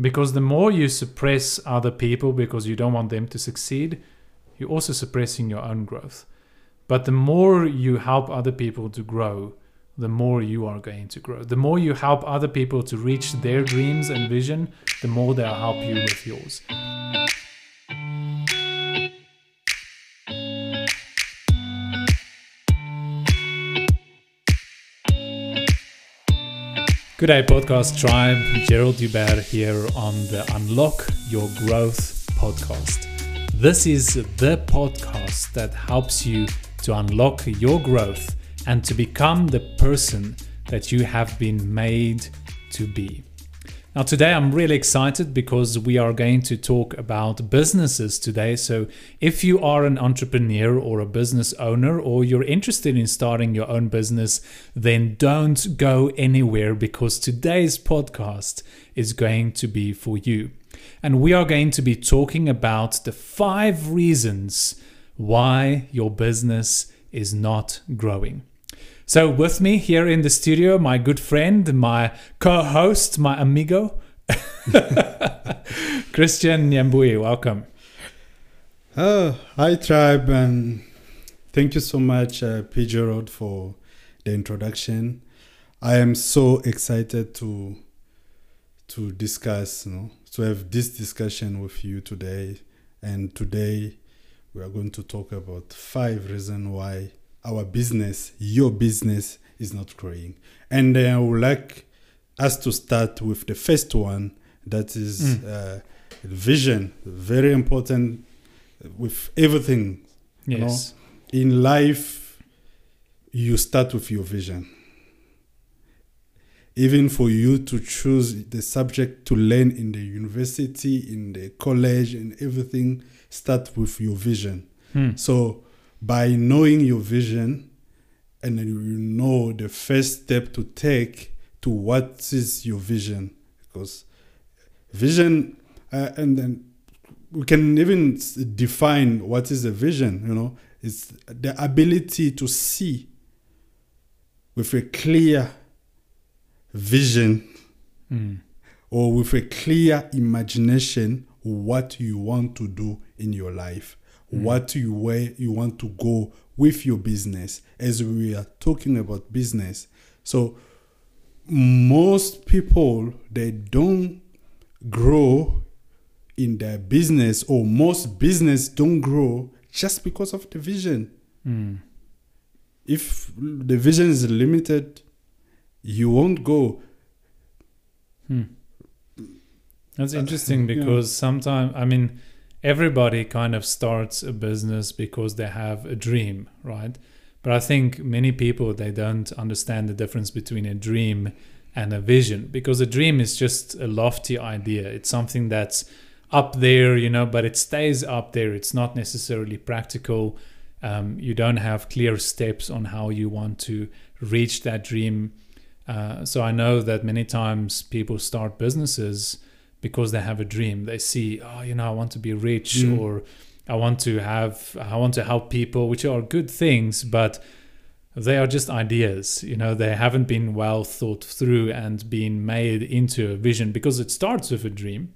Because the more you suppress other people because you don't want them to succeed, you're also suppressing your own growth. But the more you help other people to grow, the more you are going to grow. The more you help other people to reach their dreams and vision, the more they'll help you with yours. Good day, podcast tribe. Gerald Dubert here on the Unlock Your Growth podcast. This is the podcast that helps you to unlock your growth and to become the person that you have been made to be. Now, today I'm really excited because we are going to talk about businesses today. So, if you are an entrepreneur or a business owner, or you're interested in starting your own business, then don't go anywhere because today's podcast is going to be for you. And we are going to be talking about the five reasons why your business is not growing. So, with me here in the studio, my good friend, my co host, my amigo, Christian Nyambui. Welcome. Oh, hi, tribe, and thank you so much, uh, Road, for the introduction. I am so excited to to discuss, you know, to have this discussion with you today. And today, we are going to talk about five reasons why our business, your business, is not growing. And I would like us to start with the first one that is mm. uh, vision, very important with everything. Yes. You know? In life, you start with your vision. Even for you to choose the subject to learn in the university, in the college, and everything, start with your vision. Hmm. So by knowing your vision and then you know the first step to take to what is your vision because vision uh, and then we can even define what is a vision you know it's the ability to see with a clear vision mm. or with a clear imagination what you want to do in your life. What you where you want to go with your business as we are talking about business so most people they don't grow in their business or most business don't grow just because of the vision mm. if the vision is limited you won't go hmm. that's interesting because yeah. sometimes i mean everybody kind of starts a business because they have a dream, right? But I think many people they don't understand the difference between a dream and a vision because a dream is just a lofty idea. It's something that's up there, you know, but it stays up there. It's not necessarily practical. Um, you don't have clear steps on how you want to reach that dream. Uh, so I know that many times people start businesses because they have a dream. They see, oh, you know, I want to be rich mm. or I want to have, I want to help people, which are good things, but they are just ideas. You know, they haven't been well thought through and been made into a vision because it starts with a dream,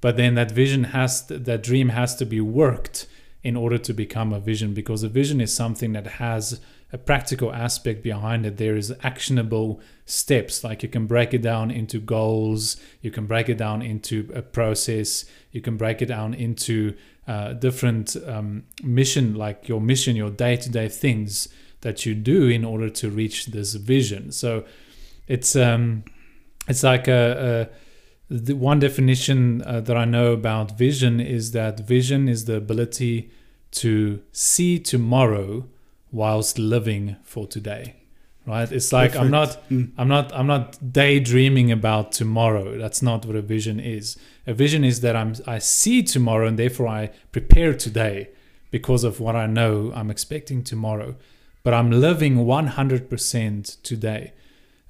but then that vision has, to, that dream has to be worked in order to become a vision because a vision is something that has a practical aspect behind it. There is actionable steps, like you can break it down into goals, you can break it down into a process, you can break it down into uh, different um, mission, like your mission, your day to day things that you do in order to reach this vision. So it's um, it's like a, a the one definition uh, that I know about vision is that vision is the ability to see tomorrow whilst living for today right? It's like Perfect. i'm not mm. i'm not i'm not daydreaming about tomorrow. That's not what a vision is. A vision is that i'm i see tomorrow and therefore i prepare today because of what i know i'm expecting tomorrow. But i'm living 100% today.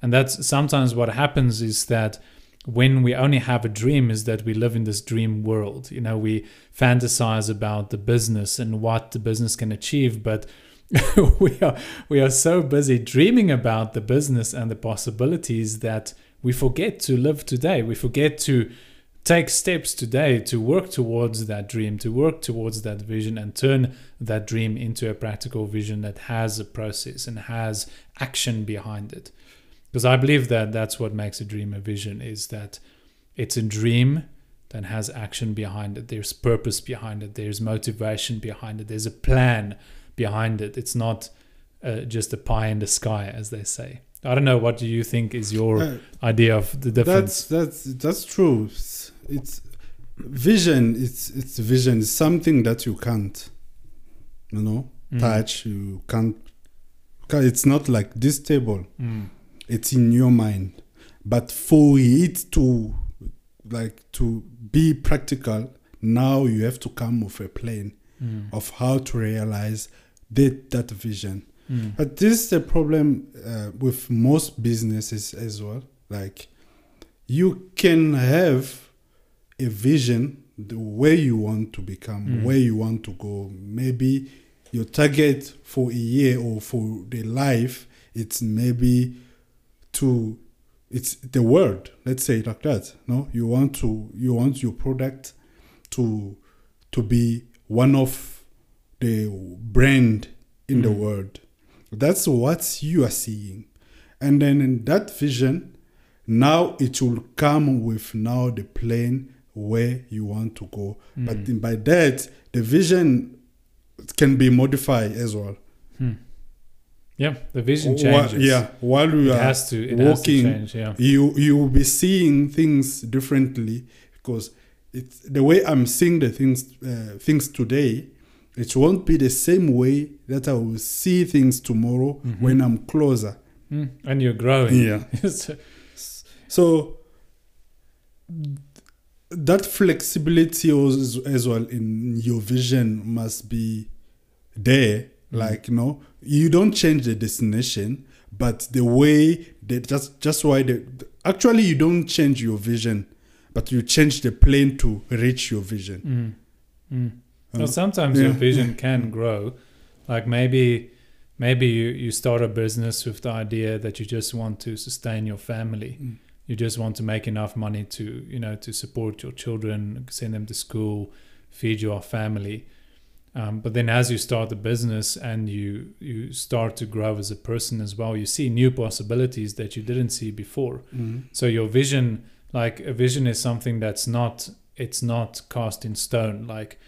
And that's sometimes what happens is that when we only have a dream is that we live in this dream world. You know we fantasize about the business and what the business can achieve but we are we are so busy dreaming about the business and the possibilities that we forget to live today. We forget to take steps today to work towards that dream, to work towards that vision, and turn that dream into a practical vision that has a process and has action behind it. Because I believe that that's what makes a dream a vision is that it's a dream that has action behind it. There's purpose behind it. There's motivation behind it. There's a plan behind it. It's not uh, just a pie in the sky, as they say. I don't know. What do you think is your Uh, idea of the difference? That's that's that's true. It's, it's vision. It's it's vision. It's something that you can't, you know, Mm. touch. You can't. It's not like this table. Mm. It's in your mind, but for it to, like, to be practical, now you have to come with a plan Mm. of how to realize that that vision. Mm. But this is the problem uh, with most businesses as well. Like, you can have a vision the way you want to become, Mm. where you want to go. Maybe your target for a year or for the life, it's maybe to it's the world. Let's say like that. No, you want to you want your product to to be one of the brand in the Mm. world. That's what you are seeing. And then in that vision, now it will come with now the plan where you want to go. But Mm. in- by that, the vision can be modified as well. Hmm. Yeah, the vision changes. yeah, while you it are has to. It has to walking, change. Yeah. you you will be seeing things differently because it's the way I'm seeing the things uh, things today. It won't be the same way that I will see things tomorrow Mhm. when I'm closer. Mm. And you're growing. Yeah. So- So that flexibility as, as well in your vision must be there. Mm. Like you know, you don't change the destination, but the way that just just why the actually you don't change your vision, but you change the plane to reach your vision. Mm. Mm. Uh, Well, sometimes your vision can grow. Like maybe, maybe you, you start a business with the idea that you just want to sustain your family. Mm. You just want to make enough money to you know to support your children, send them to school, feed your family. Um, but then as you start the business and you you start to grow as a person as well, you see new possibilities that you didn't see before. Mm. So your vision, like a vision, is something that's not it's not cast in stone. Like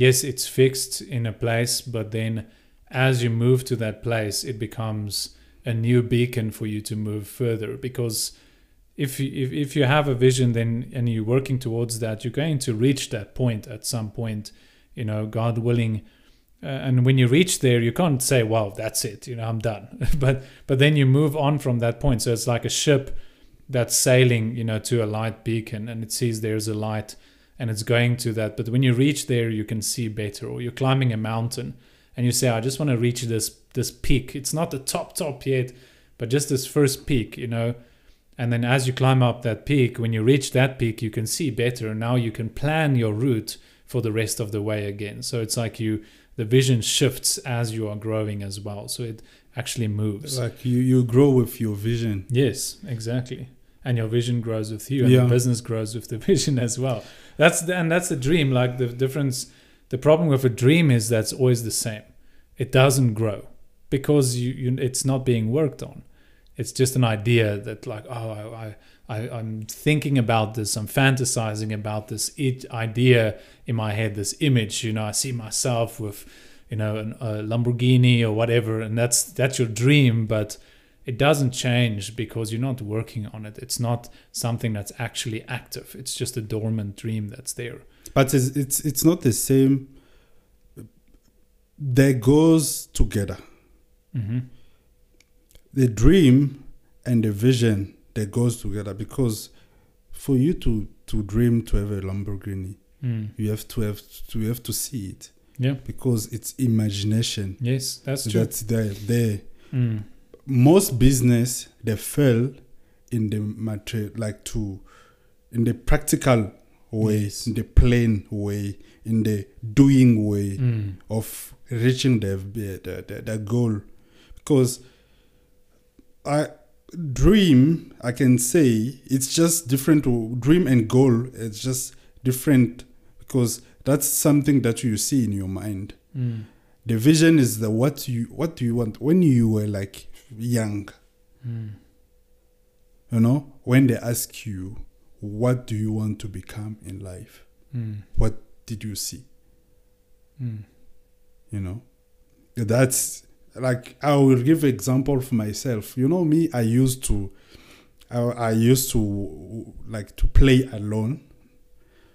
yes, it's fixed in a place, but then as you move to that place, it becomes a new beacon for you to move further. Because if you, if if you have a vision, then and you're working towards that, you're going to reach that point at some point. You know, God willing. Uh, and when you reach there, you can't say, "Wow, that's it." You know, I'm done. but but then you move on from that point. So it's like a ship that's sailing, you know, to a light beacon, and it sees there's a light, and it's going to that. But when you reach there, you can see better. Or you're climbing a mountain, and you say, "I just want to reach this this peak. It's not the top top yet, but just this first peak," you know. And then as you climb up that peak, when you reach that peak, you can see better. Now you can plan your route for the rest of the way again. So it's like you the vision shifts as you are growing as well. So it actually moves. Like you, you grow with your vision. Yes, exactly. And your vision grows with you, and Yeah. the business grows with the vision as well. That's the, and that's the dream. Like the difference, the problem with a dream is that's always the same. It doesn't grow because you, you it's not being worked on. It's just an idea that like oh I, I I I'm thinking about this. I'm fantasizing about this it idea in my head. This image, you know, I see myself with you know an, a Lamborghini or whatever, and that's that's your dream, but it doesn't change because you're not working on it. It's not something that's actually active. It's just a dormant dream that's there. But it's it's, it's not the same. They goes together. Mm-hmm. the dream and the vision that goes together because for you to to dream to have a Lamborghini Mm. you have to have to you have to see it Yeah. because it's imagination Yes, that's true. that's there there Mm. Most business they fail in the material like to in the practical way Yes. in the plain way in the doing way Mm. of reaching the the, the, the goal because I dream, I can say it's just different. to- Dream and goal, it's just different because that's something that you see in your mind. Mm. The vision is the what you what do you want when you were like young. Mm. You know, when they ask you, what do you want to become in life? Mm. What did you see? Mm. You know, that's like I will give example for myself. You know, me, I used to, I, I used to like to play alone.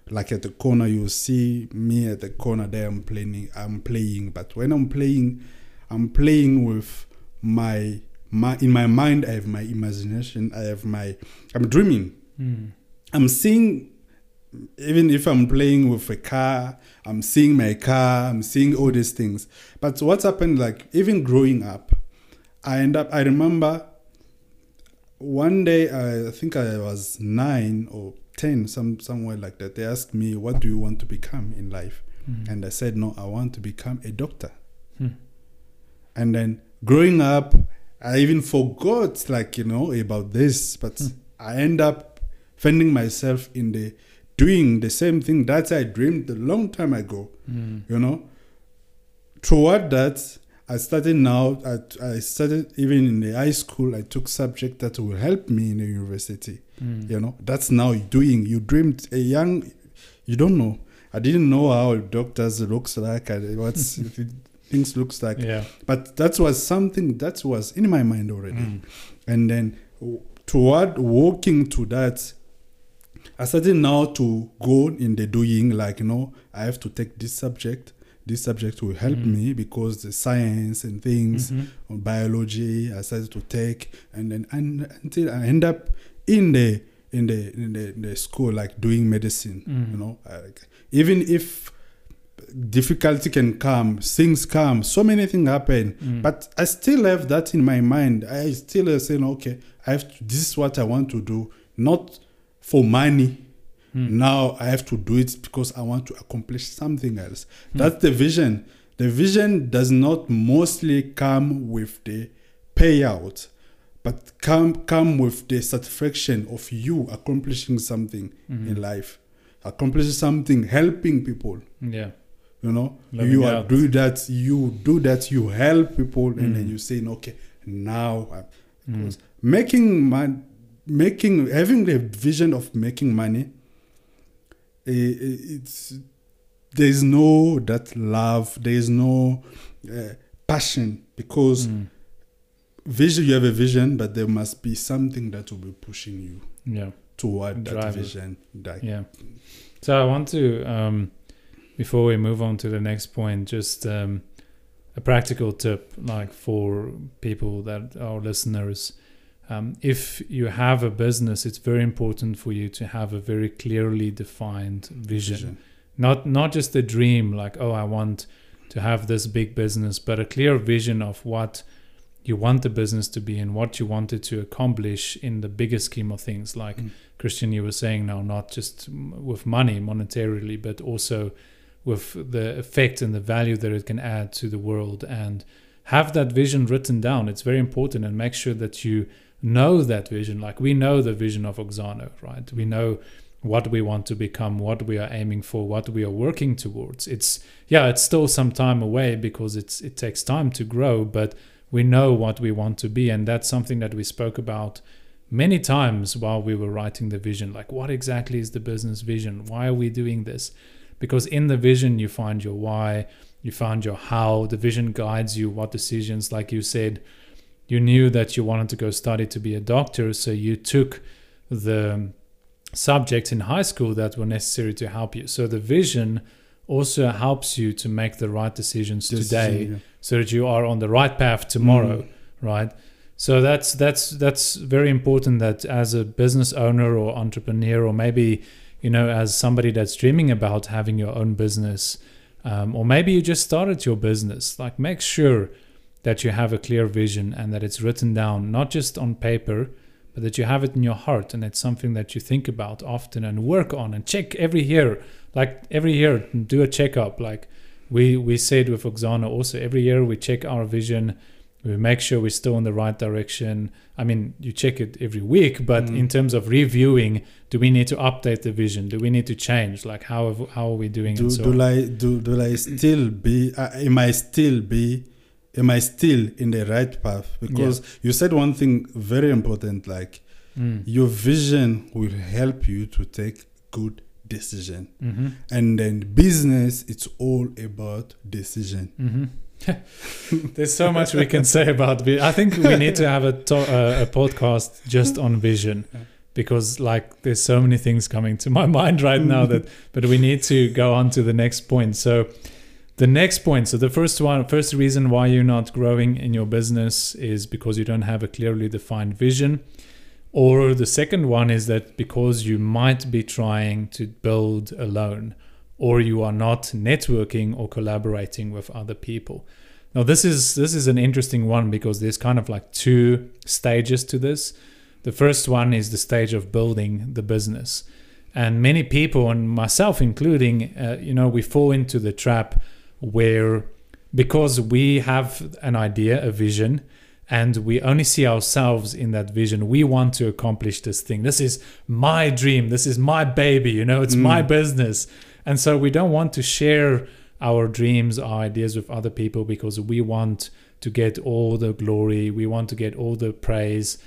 Like at the corner, you see me at the corner there. I'm playing. I'm playing, but when I'm playing, I'm playing with my my in my mind. I have my imagination. I have my. I'm dreaming. Mm. I'm seeing, even if I'm playing with a car, I'm seeing my car, I'm seeing all these things. But what's happened, like, even growing up, I end up, I remember one day, I think I was nine or 10, some, somewhere like that. They asked me, What do you want to become in life? Mm. And I said, No, I want to become a doctor. Hmm. And then growing up, I even forgot, like, you know, about this, but Hmm. I end up finding myself in the doing the same thing that I dreamed a long time ago, Mm. you know. Toward that, I started now, I, I started even in the high school, I took subject that will help me in the university, Mm. you know. That's now doing, you dreamed a young, you don't know. I didn't know how doctors looks like, what's things looks like. Yeah. But that was something that was in my mind already. Mm. And then toward walking to that, I started now to go in the doing, like, you know, I have to take this subject. This subject will help Mm. me because the science and things, Mhm. on biology, I started to take, and then and, until I end up in the in the in the, in the school, like doing medicine. Mm. You know, I, even if difficulty can come, things come, so many things happen. Mm. But I still have that in my mind. I still uh, saying, okay, I have to, this is what I want to do, not for money. Mm. Now I have to do it because I want to accomplish something else. Mm. That's the vision. The vision does not mostly come with the payout, but come come with the satisfaction of you accomplishing something Mhm. in life, accomplishing something, helping people. Yeah. You know, Living you are do that. You do that. You help people, and then Mm. you say, "Okay, now Mm. making man, making having the vision of making money. it's there is no that love. There is no uh, passion because Mm. vision. You have a vision, but there must be something that will be pushing you Yeah. toward that vision. That Yeah. So I want to, um, before we move on to the next point, just um, a practical tip, like for people that are listeners. Um, if you have a business, it's very important for you to have a very clearly defined vision. Not not just a dream, like oh, I want to have this big business, but a clear vision of what you want the business to be and what you wanted to accomplish in the bigger scheme of things, like Mm. Christian, you were saying now, not just with money monetarily, but also with the effect and the value that it can add to the world. And have that vision written down. It's very important, and make sure that you know that vision. Like we know the vision of Auxano, right? We know what we want to become, what we are aiming for, what we are working towards. It's yeah, it's still some time away because it's it takes time to grow, but we know what we want to be, and that's something that we spoke about many times while we were writing the vision like what exactly is the business vision why are we doing this because in the vision you find your why you find your how. The vision guides you what decisions like you said you knew that you wanted to go study to be a doctor so you took the subjects in high school that were necessary to help you. So the vision also helps you to make the right decisions today Decision, so that you are on the right path tomorrow Mm. right? So that's that's that's very important that as a business owner or entrepreneur or maybe you know as somebody that's dreaming about having your own business um, or maybe you just started your business like make sure that you have a clear vision and that it's written down not just on paper but that you have it in your heart and it's something that you think about often and work on and check every year. Like every year do a checkup. Like we we said with Auxano also every year we check our vision we make sure we're still in the right direction. I mean, you check it every week, but Mm. in terms of reviewing, do we need to update the vision? Do we need to change? Like, how have, how are we doing? do so do? I do do I still be? Uh, am I still be? Am I still in the right path? Because you said one thing very important, like Mm. your vision will help you to take good decision, hmm and then business it's all about decision. hmm There's so much we can say about. vi- I think we need to have a to- uh, a podcast just on vision, because like there's so many things coming to my mind right now that. But we need to go on to the next point. So, the next point. So the first one, first reason why you're not growing in your business is because you don't have a clearly defined vision. Or the second one is that because you might be trying to build alone, or you are not networking or collaborating with other people. Now this is this is an interesting one because there's kind of like two stages to this. The first one is the stage of building the business. And many people and myself including uh, you know we fall into the trap where because we have an idea, a vision, and we only see ourselves in that vision. We want to accomplish this thing. This is my dream. This is my baby. You know, it's Mm. my business. And so we don't want to share our dreams, our ideas with other people because we want to get all the glory. We want to get all the praise.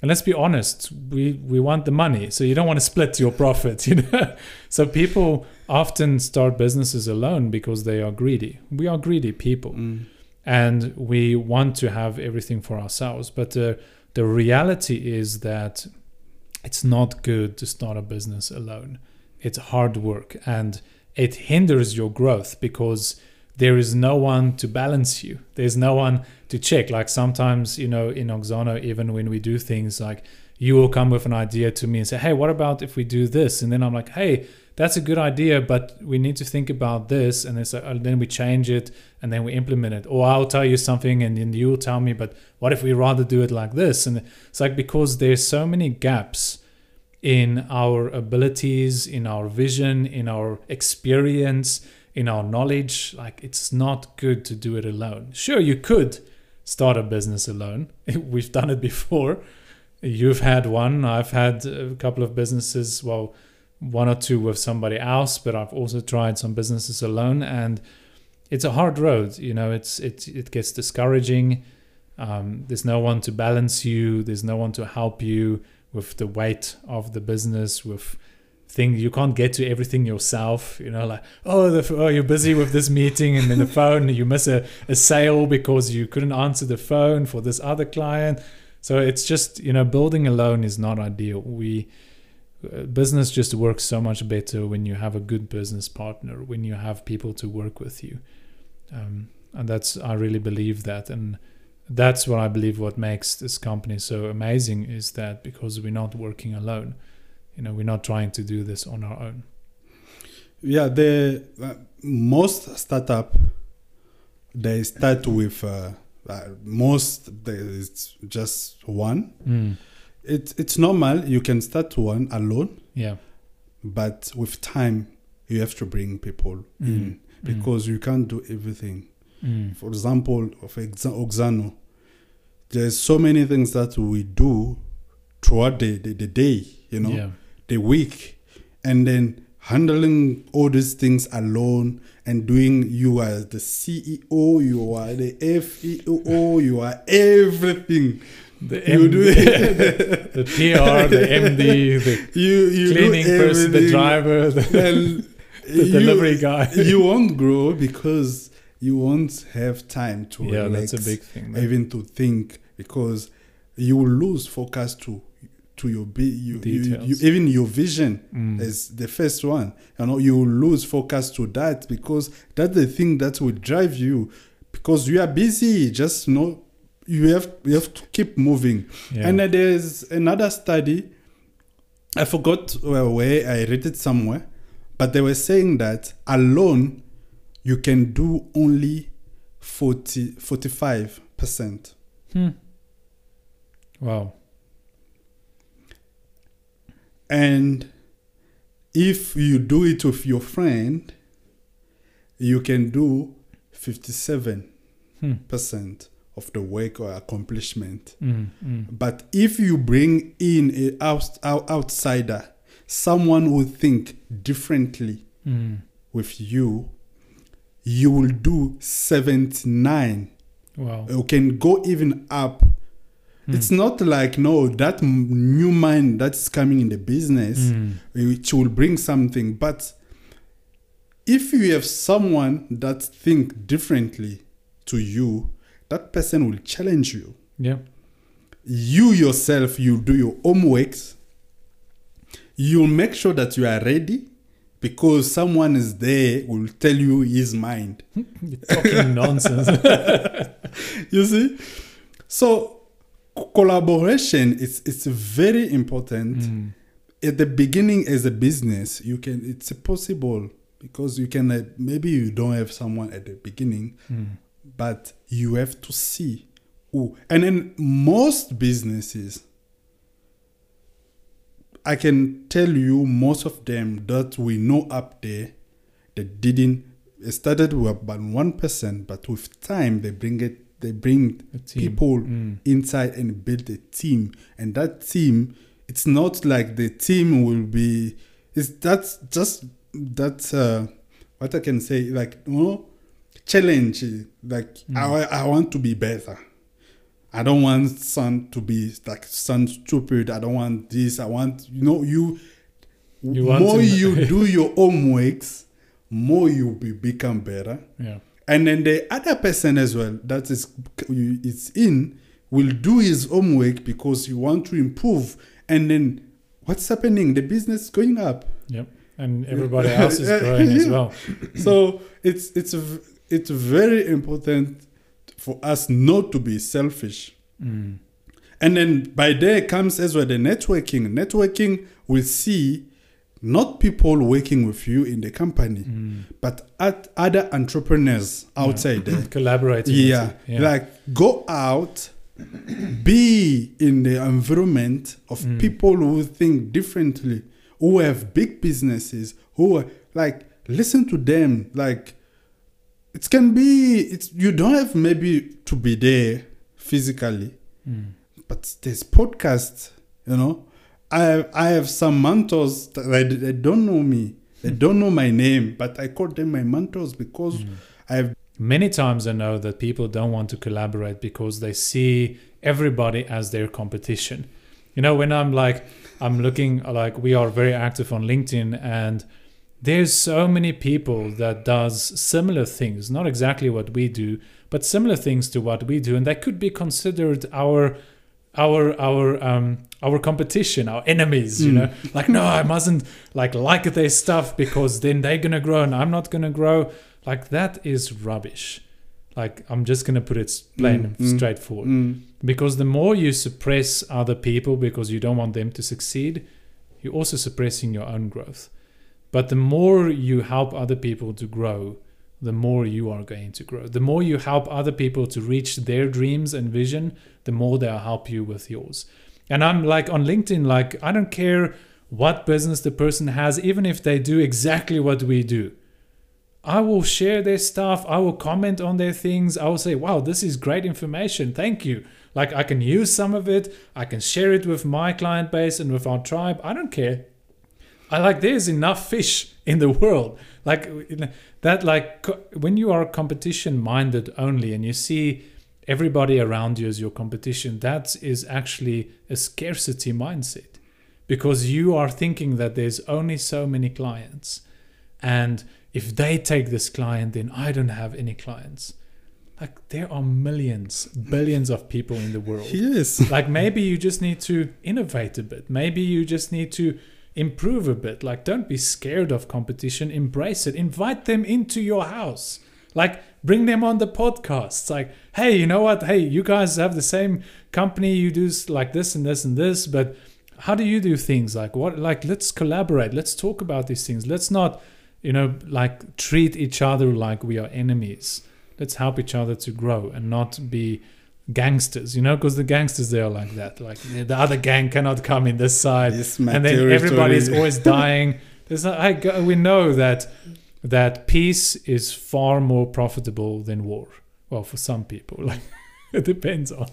And let's be honest, we, we want the money. So you don't want to split your profit, you know? so people often start businesses alone because they are greedy. We are greedy people Mm. and we want to have everything for ourselves. But uh, the reality is that it's not good to start a business alone. It's hard work and it hinders your growth because there is no one to balance you. There's no one to check. Like sometimes, you know, in Auxano, even when we do things like you will come with an idea to me and say, Hey, what about if we do this? And then I'm like, Hey, that's a good idea, but we need to think about this. And, it's, uh, then we change it and then we implement it. Or I'll tell you something and then you'll tell me, but what if we rather do it like this? And it's like because there's so many gaps in our abilities, in our vision, in our experience, in our knowledge. Like it's not good to do it alone. Sure, you could start a business alone. We've done it before. You've had one. I've had a couple of businesses. Well, one or two with somebody else, but I've also tried some businesses alone, and it's a hard road. You know, it's it it gets discouraging. Um, there's no one to balance you. There's no one to help you with the weight of the business. With thing you can't get to everything yourself. You know, like oh, the, oh, you're busy with this meeting, and then the phone you miss a, a sale because you couldn't answer the phone for this other client. So it's just you know, building alone is not ideal. We uh, business just works so much better when you have a good business partner when you have people to work with you um, and that's i really believe that and that's what i believe what makes this company so amazing is that because we're not working alone you know we're not trying to do this on our own Yeah, the uh, most startup they start with uh, uh, most it's just one. mm. It's it's normal. You can start one alone, yeah but with time you have to bring people in because you can't do everything. Mm. For example, of Auxano, there's so many things that we do throughout the, the, the day, you know, yeah. the week, and then handling all these things alone and doing you are the CEO, you are the FEO, you are everything. the, You M- do the the PR the MD the You you cleaning person the driver the, And the you- delivery guy. you won't grow because you won't have time to yeah relax, that's a big thing man. even to think because you will lose focus to to your be you, you, you Details. even your vision Mm. is the first one you know you will lose focus to that because that's the thing that will drive you because you are busy just know you have you have to keep moving yeah. and there's another study i forgot where i read it somewhere but they were saying that alone you can do only 40 45 percent Hmm. Wow. and if you do it with your friend you can do 57 Hmm. percent of the work or accomplishment. Mm, mm, But if you bring in a out, out- outsider, someone who think differently mm. with you, you will do 79 Wow. you can go even up. Mm. It's not like no that new mind that's coming in the business, Mm, which will bring something. But if you have someone that think differently to you, that person will challenge you. yeah. You yourself, you do your homeworks. You'll make sure that you are ready because someone is there will tell you his mind. You're talking nonsense. you see? So collaboration is it's very important. Mm, at the beginning as a business you can it's possible because you can uh, maybe you don't have someone at the beginning mm, but you have to see who. And in most businesses i can tell you most of them that we know up there that didn't it started with about one percent but with time they bring it they bring people Mm, inside and build a team. And that team it's not like the team will be it's that's just that's uh what i can say like you know challenge like Mm. I, I want to be better i don't want son to be like son stupid. I don't want this. I want you know you, You more you do your homeworks more you be, become better. Yeah. and then the other person as well that is is in will do his homework because you want to improve. And then what's happening? The business is going up. Yep. And everybody else is growing as well. so it's it's it's very important for us not to be selfish Mm, and then by there comes as well the networking networking will see not people working with you in the company mm. but at other entrepreneurs outside there Collaborating. with yeah, like go out be in the environment of Mm. people who think differently who have big businesses who are like listen to them like it can be it's you don't have maybe to be there physically Mm, but there's podcasts you know i i have some mentors that they, they don't know me they don't know my name but i call them my mentors because mm. i have Many times I know that people don't want to collaborate because they see everybody as their competition. You know, when I'm like, I'm looking like we are very active on LinkedIn and there's so many people that does similar things, not exactly what we do, but similar things to what we do, and that could be considered our our our um our competition our enemies you Mm. know? Like no i mustn't like like their stuff because then they're gonna grow and i'm not gonna grow. Like that is rubbish. Like i'm just gonna put it plain Mm, and mm, straightforward. Mm. because the more you suppress other people because you don't want them to succeed you're also suppressing your own growth but the more you help other people to grow the more you are going to grow the more you help other people to reach their dreams and vision the more they'll help you with yours and i'm like on linkedin like i don't care what business the person has even if they do exactly what we do I will share their stuff. I will comment on their things. I will say, wow, this is great information. Thank you. Like, I can use some of it. I can share it with my client base and with our tribe. I don't care. I like, there's enough fish in the world. Like, that, like, when you are competition minded only and you see everybody around you as your competition, that is actually a scarcity mindset because you are thinking that there's only so many clients. And if they take this client, then I don't have any clients. Like there are millions, billions of people in the world. Yes. Like maybe you just need to innovate a bit. Maybe you just need to improve a bit. Like don't be scared of competition. Embrace it. Invite them into your house. Like bring them on the podcasts. Like, hey, you know what? Hey, you guys have the same company. You do like this and this and this, but how do you do things? Like what? Like let's collaborate. Let's talk about these things. Let's not you know, like treat each other like we are enemies. Let's help each other to grow and not be gangsters, you know, because the gangsters they are like that. Like the other gang cannot come in this side, my and then everybody's always dying. There's I, go- we know that that peace is far more profitable than war. Well, for some people, like it depends on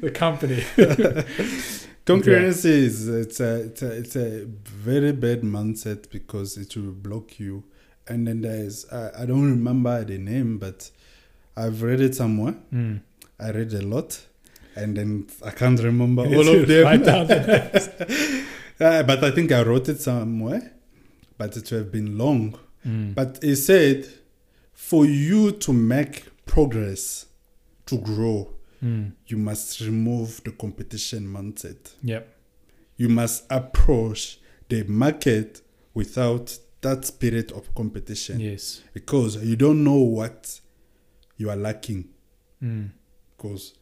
the company. Concurrency is it's a, it's a it's a very bad mindset because it will block you. And then there's I, I don't remember the name, but I've read it somewhere. Mm. I read a lot, and then I can't remember all of them. Uh, but I think I wrote it somewhere, but it would have been long. Mm. But it said, for you to make progress, to grow, Mm. you must remove the competition mindset. Yep. You must approach the market without that spirit of competition Yes. because you don't know what you are lacking. Mm. Because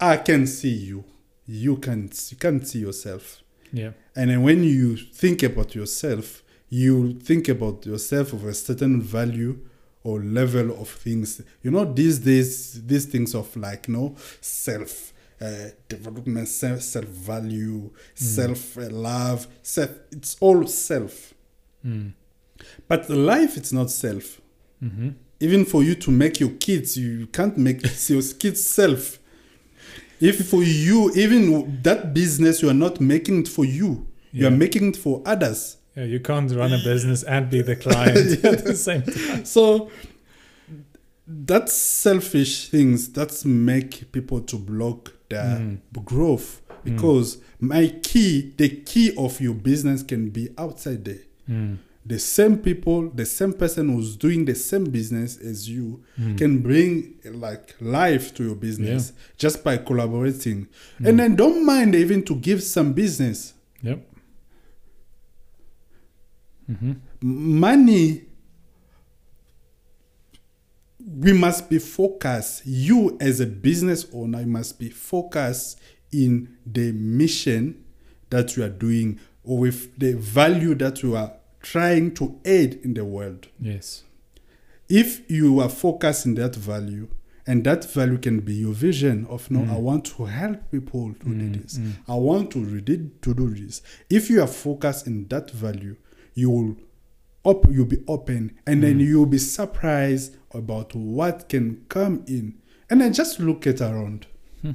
I can see you, you can you can't see yourself. Yeah. And then when you think about yourself, you think about yourself of a certain value or level of things. You know, these days, these things of like, you know, self uh, development, self self value, self uh, love, self. It's all self. Mm. But life, it's not self. Mm-hmm. Even for you to make your kids, you can't make your kids self. If for you, even that business, you are not making it for you. You are making it for others. Yeah, you can't run a business and be the client at the same time. So that's selfish things that make people to block their Mm. growth because my key, the key of your business can be outside there. Mm. The same people, the same person who's doing the same business as you Mm. can bring like life to your business just by collaborating. Mm. And then don't mind even to give some business. Yep. Mm-hmm. money we must be focused you as a business owner you must be focused in the mission that you are doing or with the value that you are trying to aid in the world Yes. if you are focused in that value and that value can be your vision of no Mm. i want to help people to Mm, do this mm. i want to read to do this if you are focused in that value you will up you'll be open and then Mm. you'll be surprised about what can come in and then just look at around Hmm.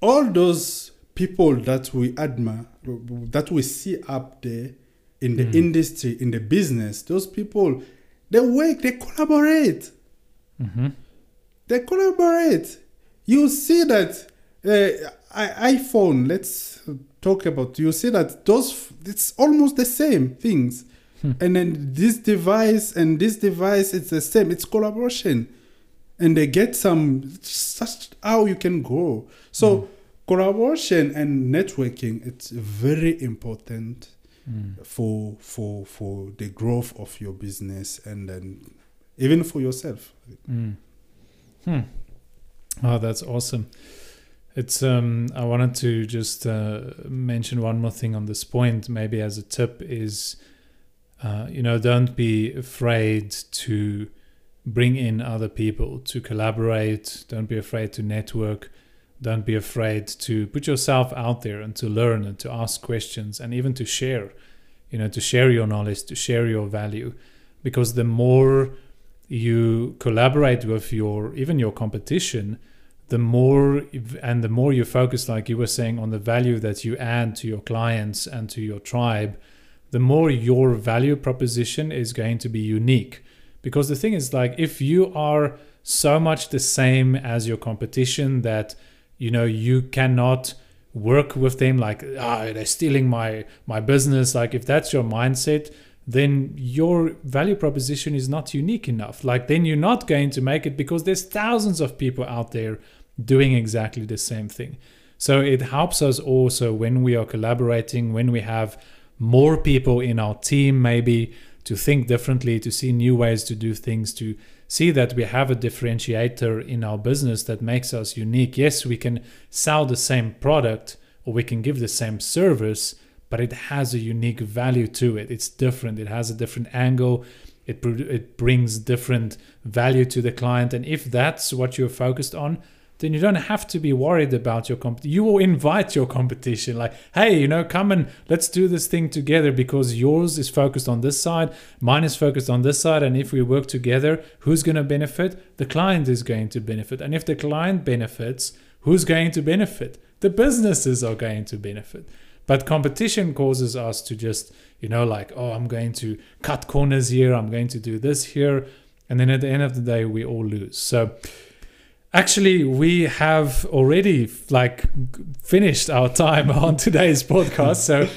all those people that we admire that we see up there in the Mm. industry in the business those people they work they collaborate Mm-hmm. they collaborate. You see that uh, iPhone. Let's talk about. You see that those. It's almost the same things, Hmm. and then this device and this device. It's the same. It's collaboration, and they get some. Such how you can grow. So Hmm. Collaboration and networking. It's very important Mm. for for for the growth of your business and then even for yourself. Mm. Hmm. Oh, that's awesome. It's um I wanted to just uh, mention one more thing on this point maybe as a tip is uh, you know don't be afraid to bring in other people to collaborate don't be afraid to network don't be afraid to put yourself out there and to learn and to ask questions and even to share you know to share your knowledge to share your value. Because the more you collaborate with your even your competition the more and the more you focus like you were saying on the value that you add to your clients and to your tribe the more your value proposition is going to be unique. Because the thing is like if you are so much the same as your competition that you know you cannot work with them like ah they're stealing my my business. Like if that's your mindset then your value proposition is not unique enough. Like then you're not going to make it because there's thousands of people out there doing exactly the same thing. So it helps us also when we are collaborating when we have more people in our team maybe to think differently to see new ways to do things to see that we have a differentiator in our business that makes us unique. Yes we can sell the same product or we can give the same service but it has a unique value to it. It's different. It has a different angle. It, it brings different value to the client. And if that's what you're focused on then you don't have to be worried about your comp. You will invite your competition, like, hey, you know, come and let's do this thing together because yours is focused on this side, mine is focused on this side, and if we work together, who's going to benefit? The client is going to benefit, and if the client benefits, who's going to benefit? The businesses are going to benefit. But competition causes us to just, you know, like, oh, I'm going to cut corners here, I'm going to do this here. And then at the end of the day, we all lose. So actually, we have already like finished our time on today's podcast. So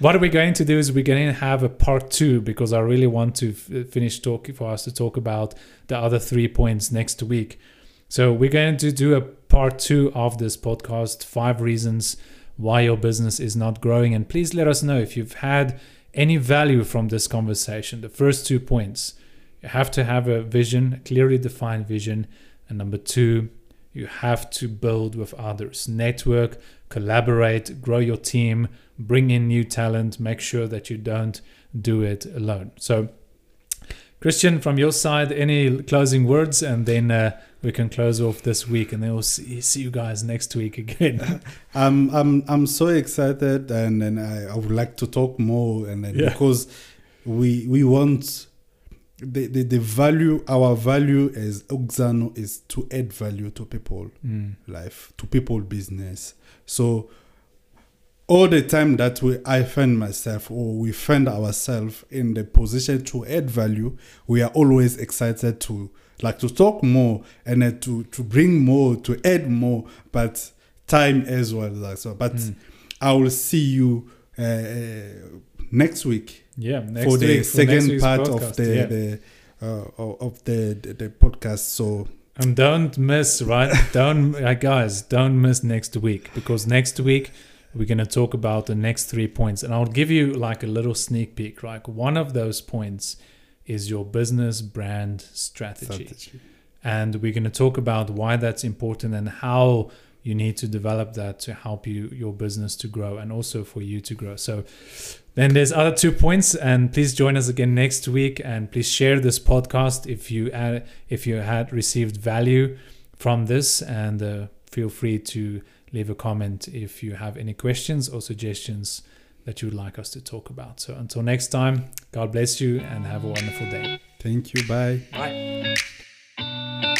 what are we're going to do is we're going to have a part two because I really want to f- finish talking for us to talk about the other three points next week. So we're going to do a part two of this podcast, five reasons why your business is not growing. And please let us know if you've had any value from this conversation. The first two points you have to have a vision, a clearly defined vision. And number two, you have to build with others, network, collaborate, grow your team, bring in new talent, make sure that you don't do it alone. So, Christian, from your side, any closing words, and then uh, we can close off this week, and then we'll see, see you guys next week again. I'm I'm I'm so excited, and and I, I would like to talk more, and Yeah. because we we want the, the the value our value as Auxano is to add value to people Mm. life to people business so all the time that we i find myself or we find ourselves in the position to add value we are always excited to like to talk more and then to to bring more to add more but time as well like so but Mm. i will see you uh, next week Yeah, next for the week, second week's part podcast, of the yeah. the uh, of the, the the podcast so And don't miss, right? don't, uh, guys, don't miss next week because next week we're going to talk about the next three points. And I'll give you like a little sneak peek, right? One of those points is your business brand strategy. strategy. And we're going to talk about why that's important and how you need to develop that to help you your business to grow and also for you to grow. So then there's other two points and please join us again next week and please share this podcast if you had, if you had received value from this and uh, feel free to leave a comment if you have any questions or suggestions that you would like us to talk about. So until next time, God bless you and have a wonderful day. thank you bye Bye.